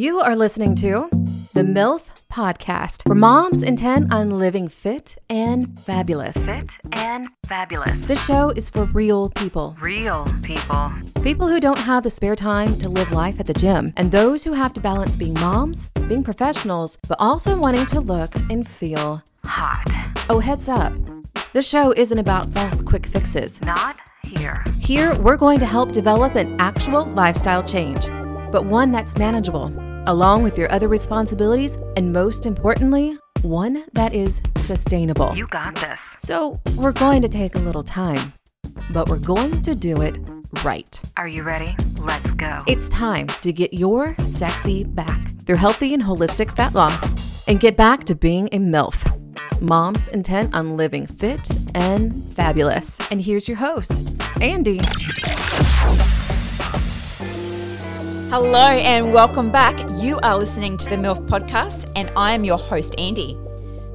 You are listening to the MILF Podcast, for moms intent on living fit and fabulous. Fit and fabulous. This show is for real people. Real people. People who don't have the spare time to live life at the gym, and those who have to balance being moms, being professionals, but also wanting to look and feel Hot. Oh, heads up. This show isn't about false quick fixes. Not here. Here, we're going to help develop an actual lifestyle change, but one that's manageable, along with your other responsibilities, and most importantly, one that is sustainable. You got this. So, we're going to take a little time, but we're going to do it right. Are you ready? Let's go. It's time to get your sexy back through healthy and holistic fat loss and get back to being a MILF. Mom's intent on living fit and fabulous. And here's your host, Andy. Hello and welcome back. You are listening to the MILF podcast, and I am your host, Andy.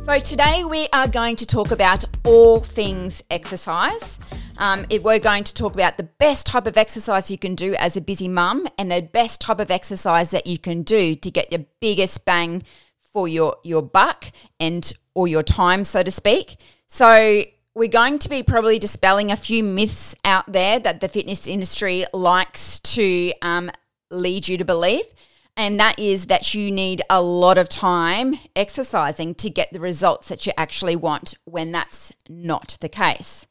So, today we are going to talk about all things exercise. Um, we're going to talk about the best type of exercise you can do as a busy mum and the best type of exercise that you can do to get your biggest bang for your, your buck and or your time, so to speak. So, we're going to be probably dispelling a few myths out there that the fitness industry likes to um, lead you to believe. And that is that you need a lot of time exercising to get the results that you actually want when that's not the case.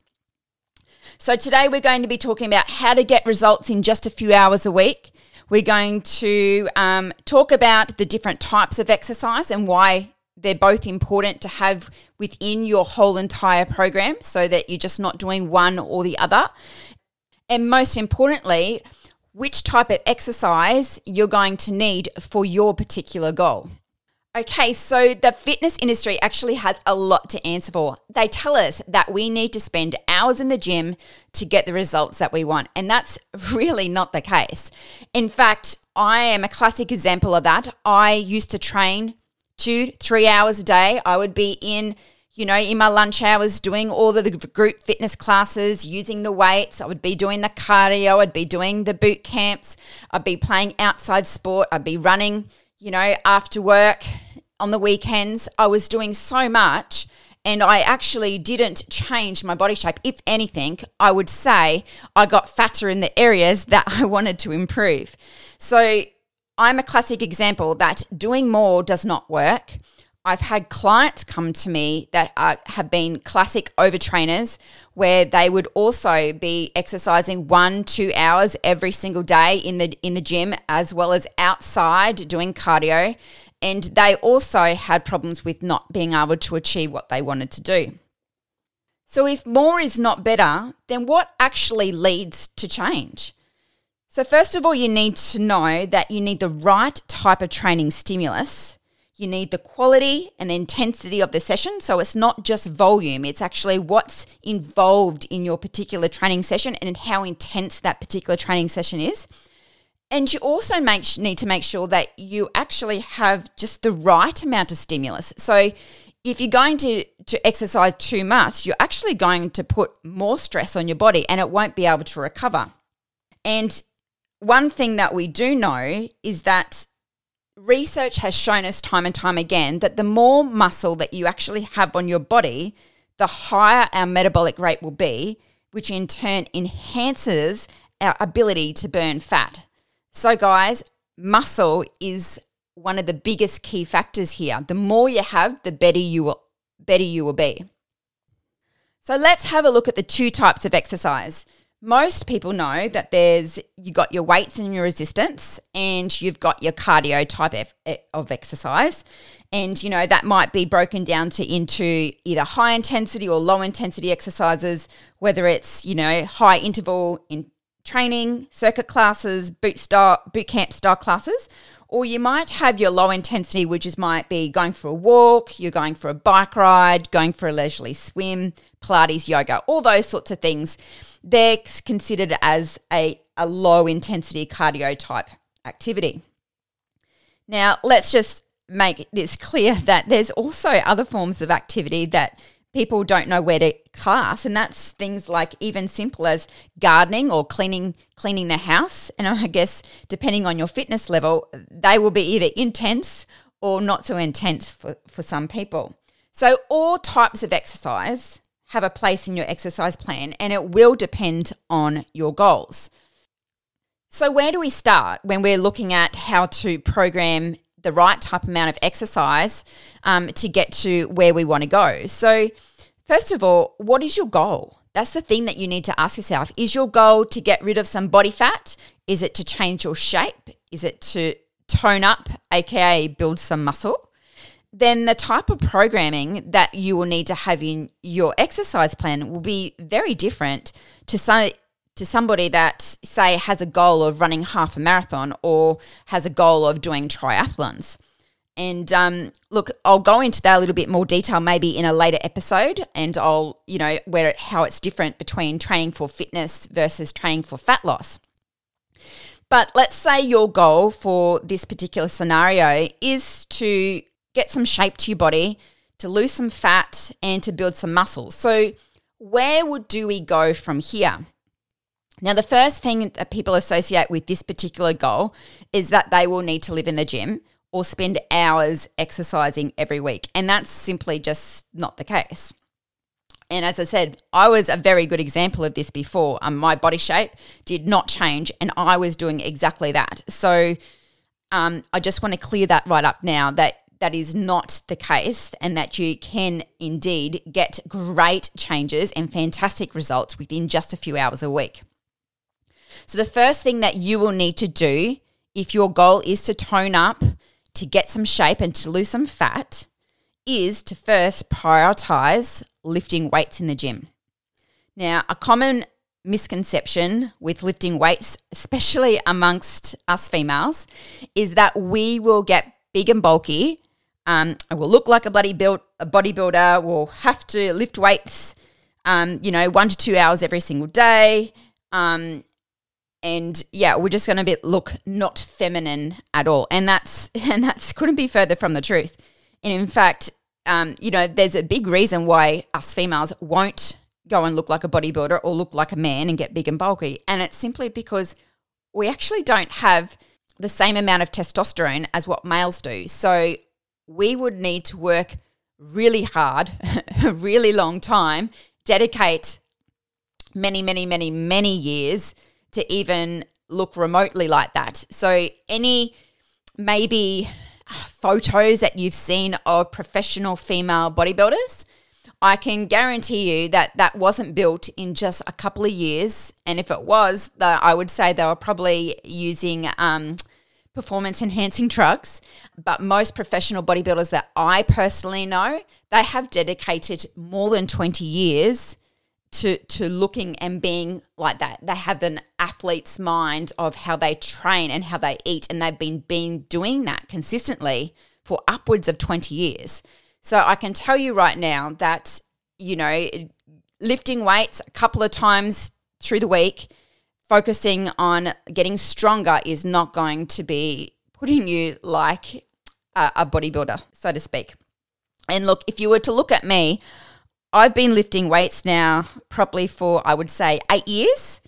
So, today we're going to be talking about how to get results in just a few hours a week. We're going to um, talk about the different types of exercise and why they're both important to have within your whole entire program so that you're just not doing one or the other. And most importantly, which type of exercise you're going to need for your particular goal. Okay, so the fitness industry actually has a lot to answer for. They tell us that we need to spend hours in the gym to get the results that we want, and that's really not the case. In fact, I am a classic example of that. I used to train two, three hours a day. I would be in, you know, in my lunch hours doing all of the group fitness classes, using the weights. I would be doing the cardio. I'd be doing the boot camps. I'd be playing outside sport. I'd be running, you know, after work on the weekends. I was doing so much. And I actually didn't change my body shape. If anything, I would say I got fatter in the areas that I wanted to improve. So I'm a classic example that doing more does not work. I've had clients come to me that are, have been classic overtrainers where they would also be exercising one, two hours every single day in the in the gym as well as outside doing cardio. And they also had problems with not being able to achieve what they wanted to do. So, if more is not better, then what actually leads to change? So, first of all, you need to know that you need the right type of training stimulus. You need the quality and the intensity of the session. So, it's not just volume, it's actually what's involved in your particular training session and how intense that particular training session is. And you also make, need to make sure that you actually have just the right amount of stimulus. So, if you're going to, to exercise too much, you're actually going to put more stress on your body and it won't be able to recover. And one thing that we do know is that research has shown us time and time again that the more muscle that you actually have on your body, the higher our metabolic rate will be, which in turn enhances our ability to burn fat. So, guys, muscle is one of the biggest key factors here. The more you have, the better you will better you will be. So let's have a look at the two types of exercise. Most people know that there's you got your weights and your resistance and you've got your cardio type eh, of exercise. And you know that might be broken down to into either high intensity or low intensity exercises, whether it's, you know, high interval in training, circuit classes, boot style, boot camp style classes, or you might have your low intensity, which is might be going for a walk, you're going for a bike ride, going for a leisurely swim, Pilates, yoga, all those sorts of things. They're considered as a, a low intensity cardio type activity. Now, let's just make this clear that there's also other forms of activity that people don't know where to class and that's things like even simple as gardening or cleaning cleaning the house. And i guess depending on your fitness level they will be either intense or not so intense for, for some people. So all types of exercise have a place in your exercise plan and it will depend on your goals. So where do we start when we're looking at how to program the right type amount of exercise um, to get to where we want to go. So, first of all, what is your goal? That's the thing that you need to ask yourself. Is your goal to get rid of some body fat? Is it to change your shape? Is it to tone up, aka build some muscle? Then the type of programming that you will need to have in your exercise plan will be very different to some to somebody that say has a goal of running half a marathon or has a goal of doing triathlons. And um, look, I'll go into that a little bit more detail maybe in a later episode, and I'll you know where how it's different between training for fitness versus training for fat loss. But let's say your goal for this particular scenario is to get some shape to your body, to lose some fat, and to build some muscle. So where would do we go from here? Now, the first thing that people associate with this particular goal is that they will need to live in the gym or spend hours exercising every week. And that's simply just not the case. And as I said, I was a very good example of this before. Um, my body shape did not change, and I was doing exactly that. So um, I just want to clear that right up now that that is not the case, and that you can indeed get great changes and fantastic results within just a few hours a week. So, the first thing that you will need to do if your goal is to tone up, to get some shape, and to lose some fat is to first prioritize lifting weights in the gym. Now, a common misconception with lifting weights, especially amongst us females, is that we will get big and bulky. Um, will look like a bloody build a bodybuilder. Will have to lift weights, um, you know, one to two hours every single day. Um, and yeah, we're just going to be look not feminine at all, and that's and that's couldn't be further from the truth. And in fact, um, you know, there's a big reason why us females won't go and look like a bodybuilder or look like a man and get big and bulky, and it's simply because we actually don't have the same amount of testosterone as what males do. So we would need to work really hard, a really long time, dedicate many, many, many, many years to even look remotely like that. So, any maybe photos that you've seen of professional female bodybuilders, I can guarantee you that that wasn't built in just a couple of years. And if it was, I would say they were probably using um, performance enhancing drugs. But most professional bodybuilders that I personally know, they have dedicated more than 20 years to to looking and being like that. They have an athlete's mind of how they train and how they eat, and they've been been doing that consistently for upwards of twenty years. So I can tell you right now that you know lifting weights a couple of times through the week, focusing on getting stronger is not going to be putting you like a, a bodybuilder, so to speak. And look, if you were to look at me, I've been lifting weights now probably for, I would say, eight years.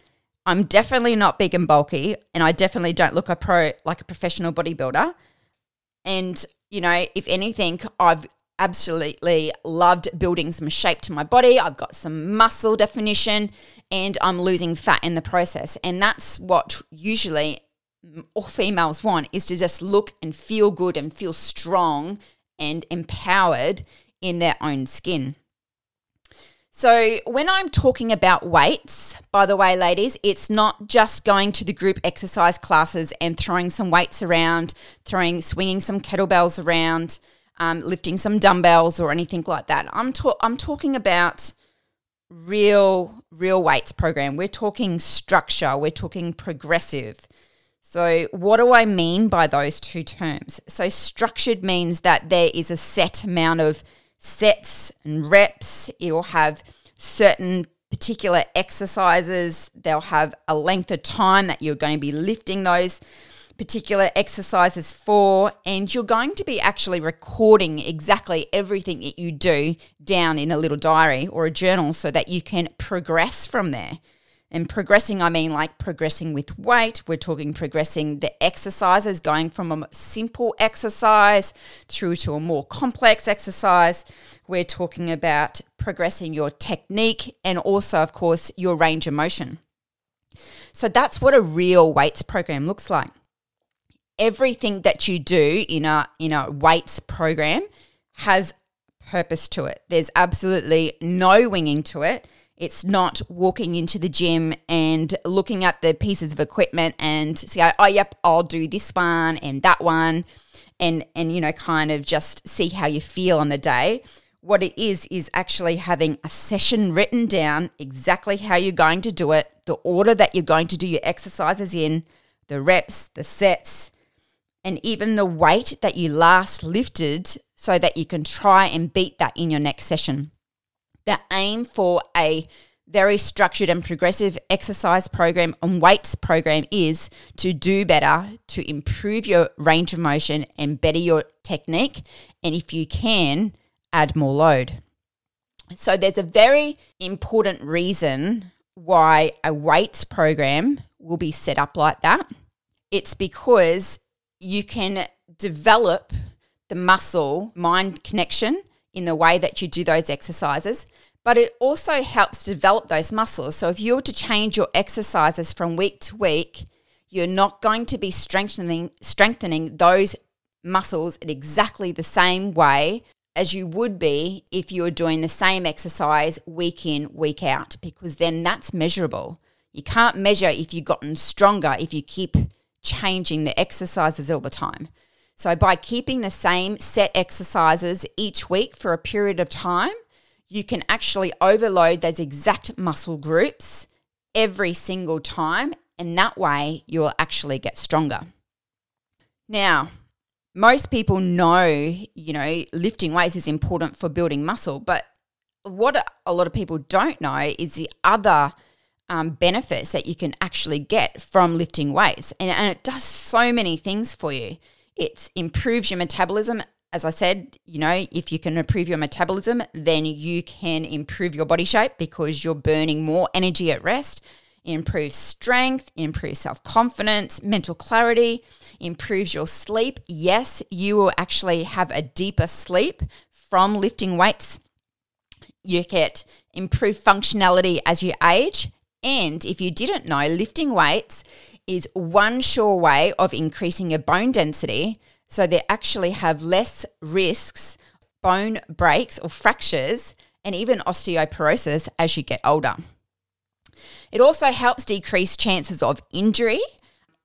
I'm definitely not big and bulky, and I definitely don't look a pro like a professional bodybuilder. And, you know, if anything, I've absolutely loved building some shape to my body. I've got some muscle definition and I'm losing fat in the process. And that's what usually all females want is to just look and feel good and feel strong and empowered in their own skin. So, when I'm talking about weights, by the way, ladies, it's not just going to the group exercise classes and throwing some weights around, throwing, swinging some kettlebells around, um, lifting some dumbbells or anything like that. I'm ta- I'm talking about real, real weights program. We're talking structure. We're talking progressive. So, what do I mean by those two terms? So, structured means that there is a set amount of sets and reps. It'll have certain particular exercises. They'll have a length of time that you're going to be lifting those particular exercises for, and you're going to be actually recording exactly everything that you do down in a little diary or a journal so that you can progress from there. And progressing, I mean like progressing with weight. We're talking progressing the exercises, going from a simple exercise through to a more complex exercise. We're talking about progressing your technique and also, of course, your range of motion. So that's what a real weights program looks like. Everything that you do in a in a weights program has purpose to it. There's absolutely no winging to it. It's not walking into the gym and looking at the pieces of equipment and say, oh, oh, yep, I'll do this one and that one, and and you know, kind of just see how you feel on the day. What it is is actually having a session written down exactly how you're going to do it, the order that you're going to do your exercises in, the reps, the sets, and even the weight that you last lifted so that you can try and beat that in your next session. The aim for a very structured and progressive exercise program and weights program is to do better, to improve your range of motion and better your technique. And if you can, add more load. So there's a very important reason why a weights program will be set up like that. It's because you can develop the muscle mind connection in the way that you do those exercises, but it also helps develop those muscles. So if you were to change your exercises from week to week, you're not going to be strengthening strengthening those muscles in exactly the same way as you would be if you were doing the same exercise week in, week out, because then that's measurable. You can't measure if you've gotten stronger if you keep changing the exercises all the time. So, by keeping the same set exercises each week for a period of time, you can actually overload those exact muscle groups every single time. And that way, you'll actually get stronger. Now, most people know, you know, lifting weights is important for building muscle, but what a lot of people don't know is the other um, benefits that you can actually get from lifting weights. And, and it does so many things for you. It improves your metabolism. As I said, you know, if you can improve your metabolism, then you can improve your body shape because you're burning more energy at rest. Improves strength, improves self confidence, mental clarity, improves your sleep. Yes, you will actually have a deeper sleep from lifting weights. You get improved functionality as you age. And if you didn't know, lifting weights is one sure way of increasing your bone density. So they actually have less risks, bone breaks or fractures, and even osteoporosis as you get older. It also helps decrease chances of injury,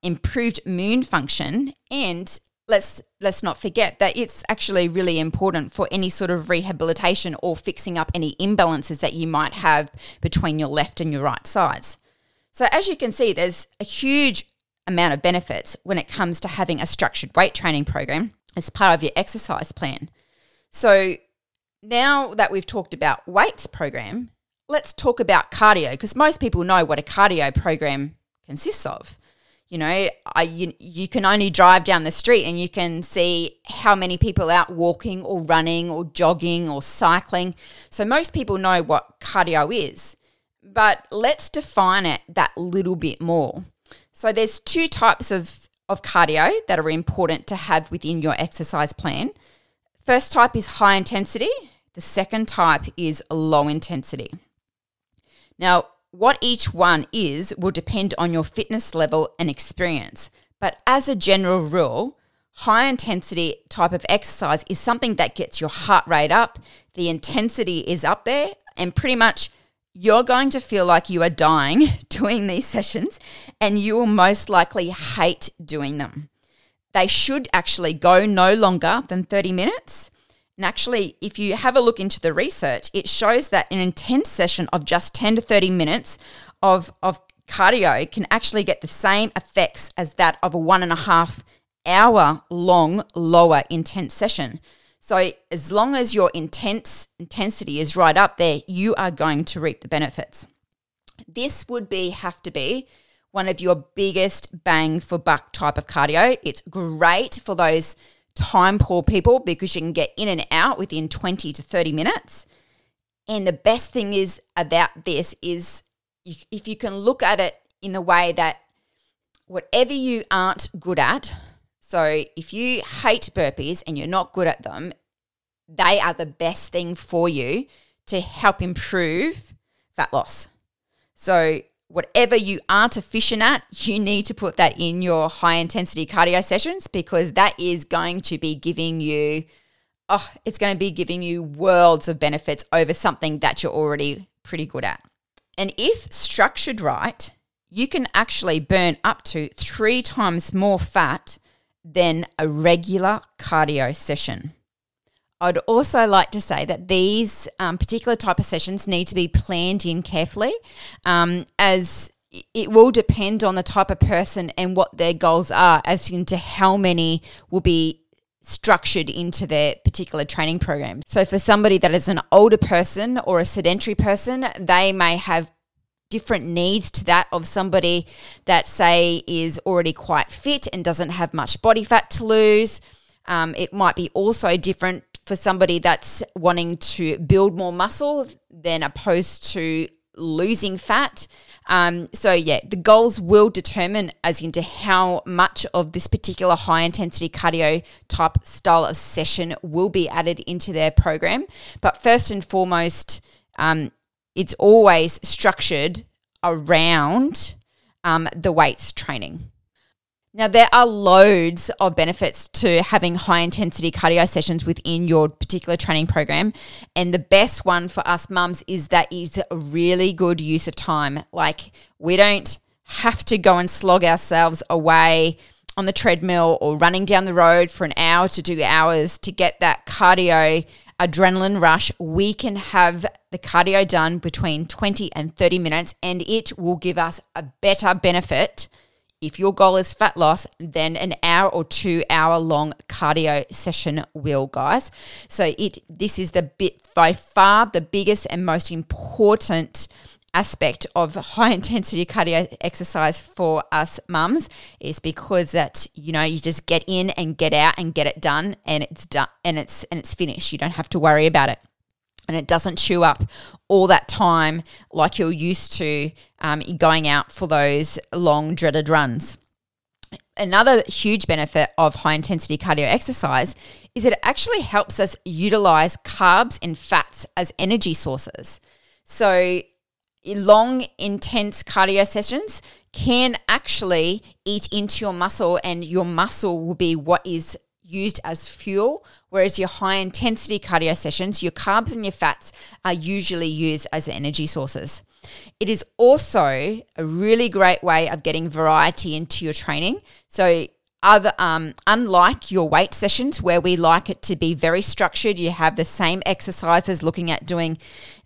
improved immune function, and let's let's not forget that it's actually really important for any sort of rehabilitation or fixing up any imbalances that you might have between your left and your right sides. So, as you can see, there's a huge amount of benefits when it comes to having a structured weight training program as part of your exercise plan. So, now that we've talked about weights program, let's talk about cardio because most people know what a cardio program consists of. You know, I, you, you can only drive down the street and you can see how many people out walking or running or jogging or cycling. So most people know what cardio is but let's define it that little bit more. So there's two types of, of cardio that are important to have within your exercise plan. First type is high intensity, the second type is low intensity. Now, what each one is will depend on your fitness level and experience. But as a general rule, high intensity type of exercise is something that gets your heart rate up, the intensity is up there, and pretty much you're going to feel like you are dying doing these sessions and you will most likely hate doing them. They should actually go no longer than 30 minutes. And actually, if you have a look into the research, it shows that an intense session of just 10 to 30 minutes of, of cardio can actually get the same effects as that of a one and a half hour long, lower intense session. So as long as your intense intensity is right up there, you are going to reap the benefits. This would be have to be one of your biggest bang for buck type of cardio. It's great for those time poor people because you can get in and out within 20 to 30 minutes. And the best thing is about this is if you can look at it in the way that whatever you aren't good at, so if you hate burpees and you're not good at them, they are the best thing for you to help improve fat loss. So whatever you aren't efficient at, you need to put that in your high intensity cardio sessions because that is going to be giving you oh, it's going to be giving you worlds of benefits over something that you're already pretty good at. And if structured right, you can actually burn up to 3 times more fat than a regular cardio session. I'd also like to say that these um, particular type of sessions need to be planned in carefully, um, as it will depend on the type of person and what their goals are, as into how many will be structured into their particular training program. So, for somebody that is an older person or a sedentary person, they may have different needs to that of somebody that, say, is already quite fit and doesn't have much body fat to lose. Um, it might be also different for somebody that's wanting to build more muscle than opposed to losing fat. Um, so yeah, the goals will determine as into how much of this particular high intensity cardio type style of session will be added into their program. But first and foremost, um, it's always structured around um, the weights training. Now, there are loads of benefits to having high intensity cardio sessions within your particular training program. And the best one for us mums is that it's a really good use of time. Like, we don't have to go and slog ourselves away on the treadmill or running down the road for an hour to do hours to get that cardio adrenaline rush. We can have the cardio done between 20 and 30 minutes, and it will give us a better benefit if your goal is fat loss, then an hour or two hour long cardio session will, guys. So it this is the bit by far the biggest and most important aspect of high intensity cardio exercise for us mums is because that you know you just get in and get out and get it done and it's done and it's and it's finished you don't have to worry about it and it doesn't chew up all that time like you're used to um, going out for those long dreaded runs. Another huge benefit of high intensity cardio exercise is it actually helps us utilize carbs and fats as energy sources. So, long, intense cardio sessions can actually eat into your muscle, and your muscle will be what is used as fuel, whereas your high intensity cardio sessions, your carbs and your fats are usually used as energy sources. It is also a really great way of getting variety into your training. So, other um, unlike your weight sessions where we like it to be very structured, you have the same exercises, looking at doing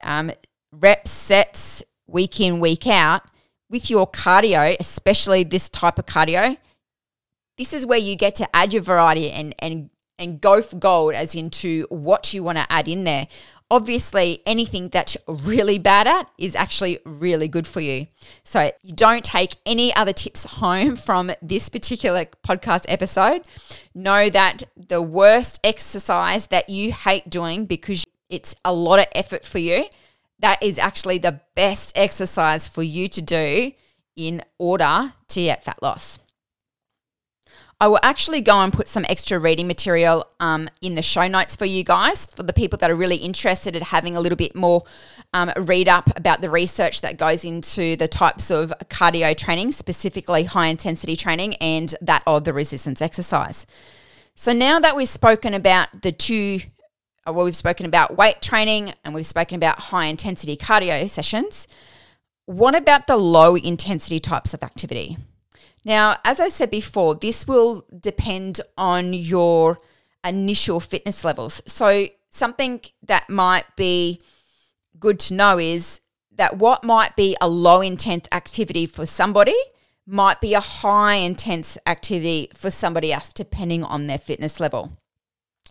um, reps, sets, week in, week out. With your cardio, especially this type of cardio, this is where you get to add your variety and and and go for gold as into what you want to add in there. Obviously, anything that's really bad at is actually really good for you. So, you don't take any other tips home from this particular podcast episode. Know that the worst exercise that you hate doing because it's a lot of effort for you, that is actually the best exercise for you to do in order to get fat loss. I will actually go and put some extra reading material um, in the show notes for you guys, for the people that are really interested in having a little bit more um, read up about the research that goes into the types of cardio training, specifically high intensity training and that of the resistance exercise. So now that we've spoken about the two, uh, well, we've spoken about weight training and we've spoken about high intensity cardio sessions, what about the low intensity types of activity? Now, as I said before, this will depend on your initial fitness levels. So, something that might be good to know is that what might be a low intense activity for somebody might be a high intense activity for somebody else, depending on their fitness level.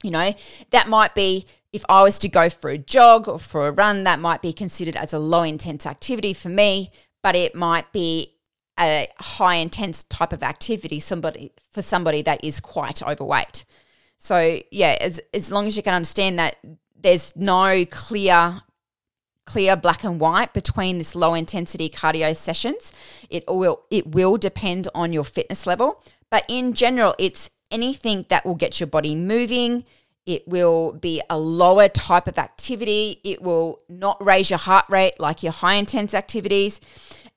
You know, that might be if I was to go for a jog or for a run, that might be considered as a low intense activity for me, but it might be a high intense type of activity somebody for somebody that is quite overweight. So yeah, as as long as you can understand that there's no clear clear black and white between this low intensity cardio sessions. It will it will depend on your fitness level, but in general it's anything that will get your body moving. It will be a lower type of activity. It will not raise your heart rate like your high intense activities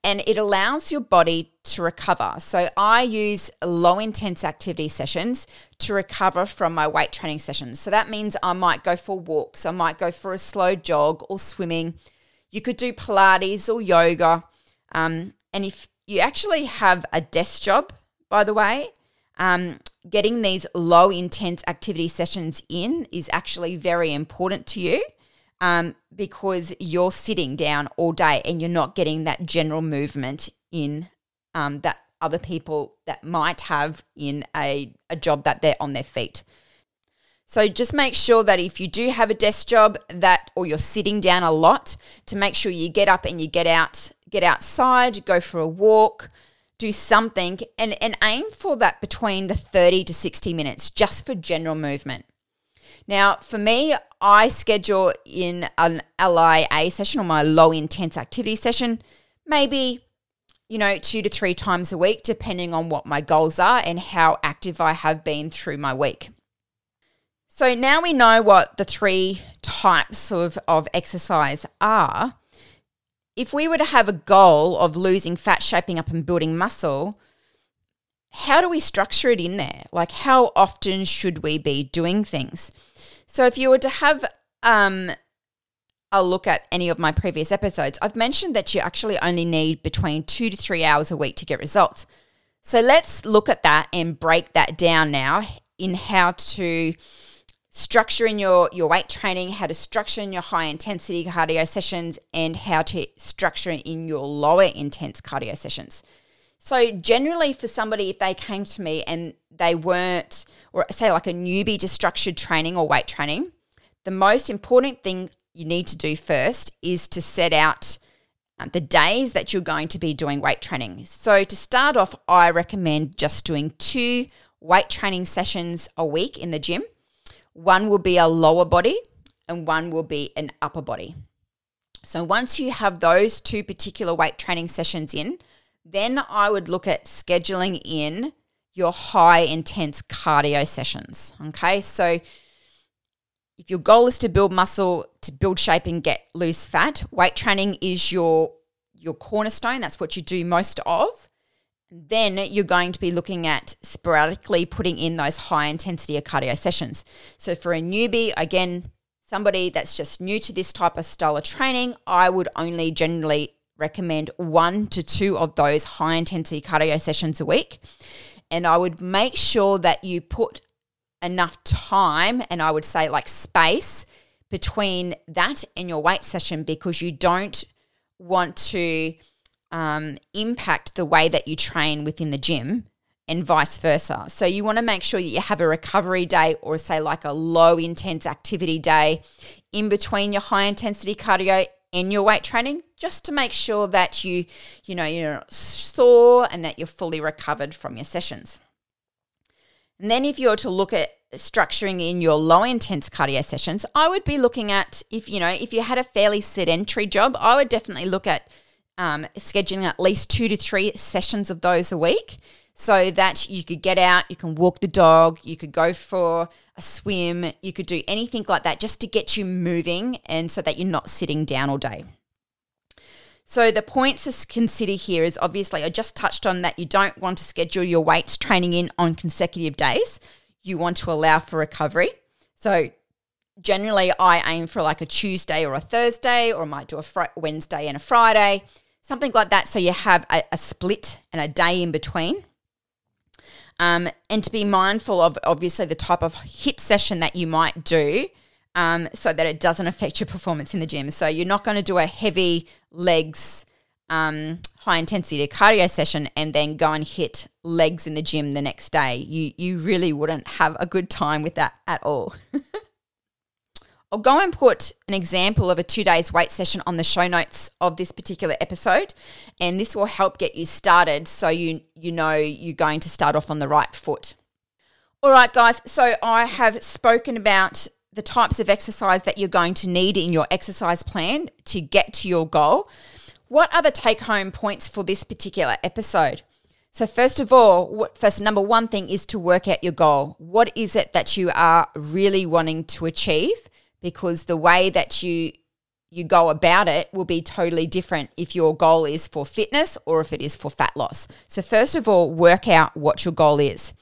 and it allows your body to recover. So I use low intense activity sessions to recover from my weight training sessions. So that means I might go for walks, I might go for a slow jog or swimming. You could do Pilates or yoga. Um, and if you actually have a desk job, by the way, um, getting these low intense activity sessions in is actually very important to you um, because you're sitting down all day and you're not getting that general movement in um, that other people that might have in a, a job that they're on their feet. So just make sure that if you do have a desk job that or you're sitting down a lot, to make sure you get up and you get out, get outside, go for a walk, do something and, and aim for that between the 30 to 60 minutes just for general movement. Now, for me, I schedule in an LIA session or my low intense activity session, maybe, you know, two to three times a week, depending on what my goals are and how active I have been through my week. So now we know what the three types of, of exercise are. If we were to have a goal of losing fat, shaping up, and building muscle, how do we structure it in there? Like, how often should we be doing things? So if you were to have um, a look at any of my previous episodes, I've mentioned that you actually only need between two to three hours a week to get results. So let's look at that and break that down now in how to structure in your, your weight training, how to structure in your high intensity cardio sessions, and how to structure in your lower intense cardio sessions. So, generally, for somebody, if they came to me and they weren't, or say like a newbie to structured training or weight training, the most important thing you need to do first is to set out uh, the days that you're going to be doing weight training. So, to start off, I recommend just doing two weight training sessions a week in the gym. One will be a lower body and one will be an upper body. So, once you have those two particular weight training sessions in, then I would look at scheduling in your high intense cardio sessions. Okay. So if your goal is to build muscle, to build shape and get loose fat, weight training is your your cornerstone. That's what you do most of. Then you're going to be looking at sporadically putting in those high intensity cardio sessions. So for a newbie, again, somebody that's just new to this type of style of training, I would only generally recommend one to two of those high intensity cardio sessions a week. And I would make sure that you put enough time and I would say like space between that and your weight session because you don't want to um, impact the way that you train within the gym and vice versa. So you want to make sure that you have a recovery day or say like a low intense activity day in between your high intensity cardio in your weight training just to make sure that you you know you're sore and that you're fully recovered from your sessions. And then if you were to look at structuring in your low intense cardio sessions i would be looking at if you know if you had a fairly sedentary job i would definitely look at um, scheduling at least two to three sessions of those a week so that you could get out, you can walk the dog, you could go for a swim, you could do anything like that just to get you moving and so that you're not sitting down all day. So the points to consider here is obviously I just touched on that you don't want to schedule your weights training in on consecutive days. You want to allow for recovery. So generally I aim for like a Tuesday or a Thursday or I might do a fr- Wednesday and a Friday, something like that so you have a, a split and a day in between. Um, and to be mindful of obviously the type of HIIT session that you might do um, so that it doesn't affect your performance in the gym. So you're not going to do a heavy legs, um, high intensity cardio session and then go and hit legs in the gym the next day. You, you really wouldn't have a good time with that at all. I'll go and put an example of a two days weight session on the show notes of this particular episode, and this will help get you started so you you know you're going to start off on the right foot. All right, guys. So I have spoken about the types of exercise that you're going to need in your exercise plan to get to your goal. What are the take home points for this particular episode? So, first of all, first, number one thing is to work out your goal. What is it that you are really wanting to achieve? Because the way that you you go about it will be totally different if your goal is for fitness or if it is for fat loss. So, first of all, work out what your goal is.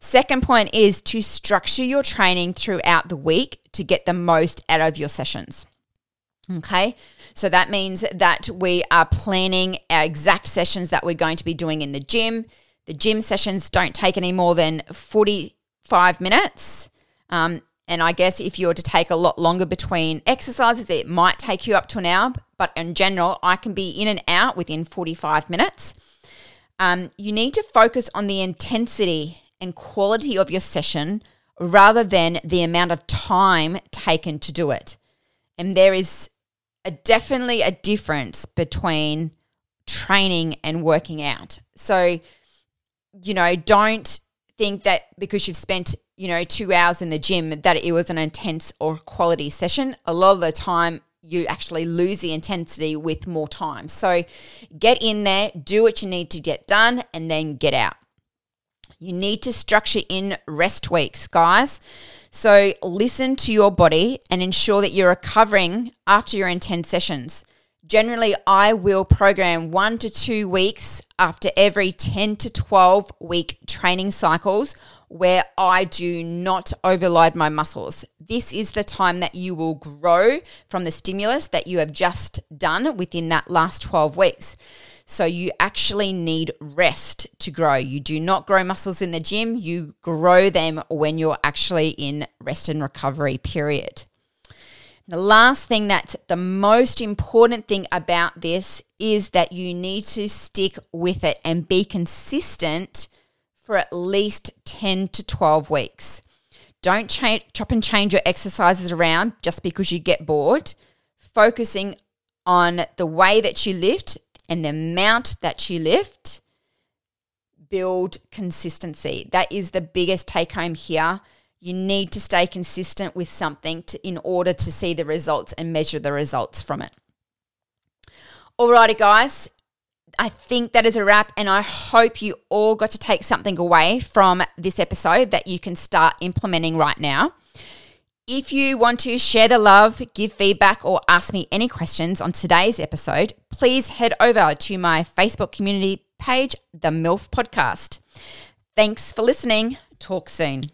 Second point is to structure your training throughout the week to get the most out of your sessions. Okay, so that means that we are planning our exact sessions that we're going to be doing in the gym. The gym sessions don't take any more than 45 minutes. Um, and I guess if you were to take a lot longer between exercises, it might take you up to an hour. But in general, I can be in and out within 45 minutes. Um, you need to focus on the intensity and quality of your session rather than the amount of time taken to do it. And there is a, definitely a difference between training and working out. So, you know, don't think that because you've spent, you know, two hours in the gym that it was an intense or quality session. A lot of the time, you actually lose the intensity with more time. So, get in there, do what you need to get done, and then get out. You need to structure in rest weeks, guys. So listen to your body and ensure that you're recovering after your intense sessions. Generally, I will program one to two weeks after every 10 to 12 week training cycles where I do not overload my muscles. This is the time that you will grow from the stimulus that you have just done within that last 12 weeks. So you actually need rest to grow. You do not grow muscles in the gym, you grow them when you're actually in rest and recovery period. The last thing that's the most important thing about this is that you need to stick with it and be consistent for at least 10 to 12 weeks. Don't chop and change your exercises around just because you get bored. Focusing on the way that you lift and the amount that you lift, build consistency. That is the biggest take home here. You need to stay consistent with something to, in order to see the results and measure the results from it. Alrighty, guys. I think that is a wrap, and I hope you all got to take something away from this episode that you can start implementing right now. If you want to share the love, give feedback, or ask me any questions on today's episode, please head over to my Facebook community page, The MILF Podcast. Thanks for listening. Talk soon.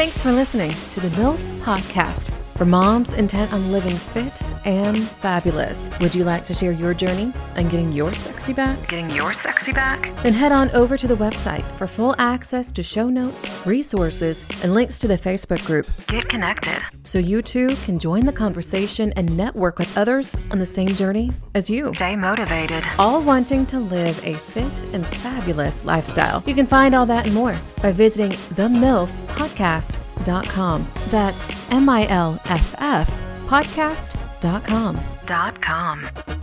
Thanks for listening to the MILF Podcast for moms intent on living fit and fabulous. Would you like to share your journey and getting your sexy back? Getting your sexy back? Then head on over to the website for full access to show notes, resources, and links to the Facebook group Get connected. so you too can join the conversation and network with others on the same journey as you. Stay motivated. all wanting to live a fit and fabulous lifestyle. You can find all that and more by visiting themilfpodcast.com. That's M I L F F podcast.com. Dot com.